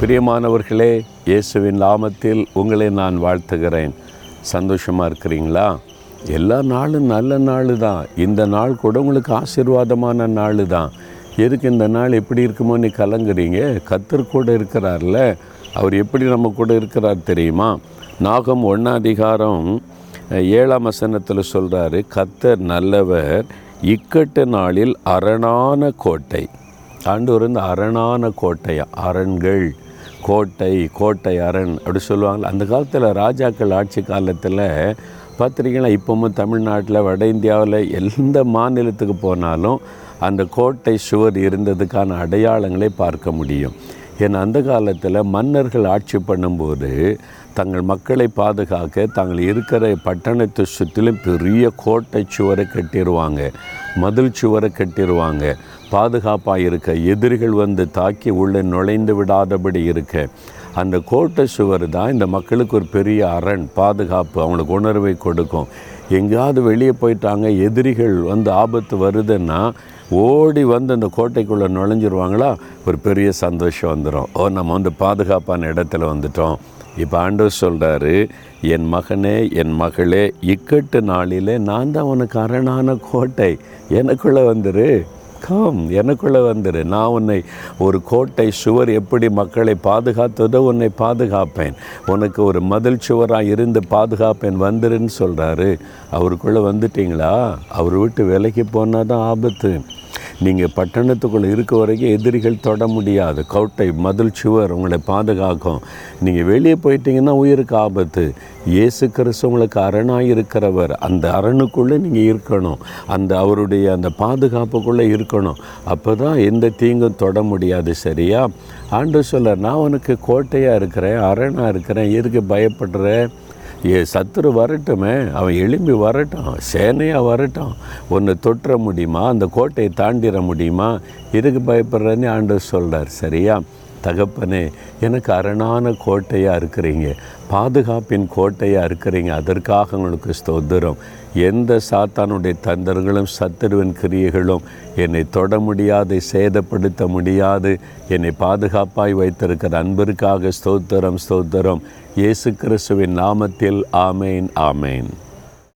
பிரியமானவர்களே இயேசுவின் லாமத்தில் உங்களை நான் வாழ்த்துகிறேன். சந்தோஷமாக இருக்கிறீங்களா? எல்லா நாளும் நல்ல நாள் தான் இந்த நாள் கூட உங்களுக்கு ஆசீர்வாதமான நாள் தான் எதுக்கு இந்த நாள் எப்படி இருக்குமோ நீ கலங்குறீங்க. கத்தர் கூட இருக்கிறார்ல. அவர் எப்படி நம்ம கூட இருக்கிறார் தெரியுமா? நாகம் ஒன்னாதிகாரம் ஏழாம் வசனத்தில் சொல்கிறாரு கத்தர் நல்லவர் இக்கட்டு நாளில் அரணான கோட்டை. ஆண்டு ஒரு அரணான கோட்டை அரண்கள் கோட்டை கோட்டை அரண் அப்படி சொல்லுவாங்க அந்த காலத்தில் ராஜாக்கள் ஆட்சி காலத்தில் பார்த்துருக்கீங்களா இப்போவும் தமிழ்நாட்டில் வட இந்தியாவில் எந்த மாநிலத்துக்கு போனாலும் அந்த கோட்டை சுவர் இருந்ததுக்கான அடையாளங்களை பார்க்க முடியும். ஏன்னா அந்த காலத்தில் மன்னர்கள் ஆட்சி பண்ணும்போது தங்கள் மக்களை பாதுகாக்க தாங்கள் இருக்கிற பட்டணத்தை சுற்றிலும் பெரிய கோட்டை சுவரை கட்டிடுவாங்க மதில் சுவரை கட்டிடுவாங்க பாதுகாப்பாக இருக்க எதிரிகள் வந்து தாக்கி உள்ளே நுழைந்து விடாதபடி இருக்க. அந்த கோட்டை சுவர் தான் இந்த மக்களுக்கு ஒரு பெரிய அரண் பாதுகாப்பு அவங்களுக்கு உணர்வை கொடுக்கும். எங்கேயாவது வெளியே போயிட்டாங்க எதிரிகள் வந்து ஆபத்து வருதுன்னா ஓடி வந்து அந்த கோட்டைக்குள்ளே நுழைஞ்சிருவாங்களா? ஒரு பெரிய சந்தோஷம் வந்துடும் ஓ நம்ம வந்து பாதுகாப்பான இடத்துல வந்துட்டோம். இப்போ ஆண்டவர் சொல்கிறாரு என் மகனே என் மகளே இக்கட்டு நாளிலே நான் தான் உனக்கு அரணான கோட்டை. எனக்குள்ளே வந்துரு. கம் எனக்குள்ளே வந்துரு. நான் உன்னை ஒரு கோட்டை சுவர் எப்படி மக்களை பாதுகாத்ததோ உன்னை பாதுகாப்பேன். உனக்கு ஒரு மதில் சுவராக இருந்து பாதுகாப்பேன் வந்துருன்னு சொல்கிறாரு அவருக்குள்ளே வந்துட்டீங்களா? அவர் விட்டு விலைக்கு போனால் தான் ஆபத்து. நீங்கள் பட்டணத்துக்குள்ளே இருக்க வரைக்கும் எதிரிகள் தொட முடியாது. கோட்டை மதில் சுவர் உங்களை பாதுகாக்கும். நீங்கள் வெளியே போயிட்டீங்கன்னா உயிருக்கு ஆபத்து. இயேசு கிறிஸ்து உங்களுக்கு அரணாக இருக்கிறவர். அந்த அரணுக்குள்ளே நீங்கள் இருக்கணும். அந்த அவருடைய அந்த பாதுகாப்புக்குள்ளே இருக்கணும். அப்போ தான் எந்த தீங்கும் தொட முடியாது சரியா? ஆண்டு சொல்ல நான் உனக்கு கோட்டையாக இருக்கிறேன் அரணாக இருக்கிறேன் எதுக்கு பயப்படுறேன் ஏ சத்துரு வரட்டுமே அவன் எழும்பி வரட்டும் சேனையாக வரட்டும். ஒன்று தொற்ற முடியுமா? அந்த கோட்டையை தாண்டிட முடியுமா? இதுக்கு பயப்படுறேன்னு ஆண்டவர் சொல்கிறார் சரியா? தகப்பனே எனக்கு அரணான கோட்டையாக இருக்கிறீங்க. பாதுகாப்பின் கோட்டையாக இருக்கிறீங்க. அதற்காக உங்களுக்கு ஸ்தோத்திரம். எந்த சாத்தானுடைய தந்தர்களும் சத்துருவின் கிரியைகளும் என்னை தொட முடியாது சேதப்படுத்த முடியாது. என்னை பாதுகாப்பாய் வைத்திருக்கிற அன்பிற்காக ஸ்தோத்திரம் ஸ்தோத்திரம். இயேசு கிறிஸ்துவின் நாமத்தில் ஆமேன் ஆமேன்.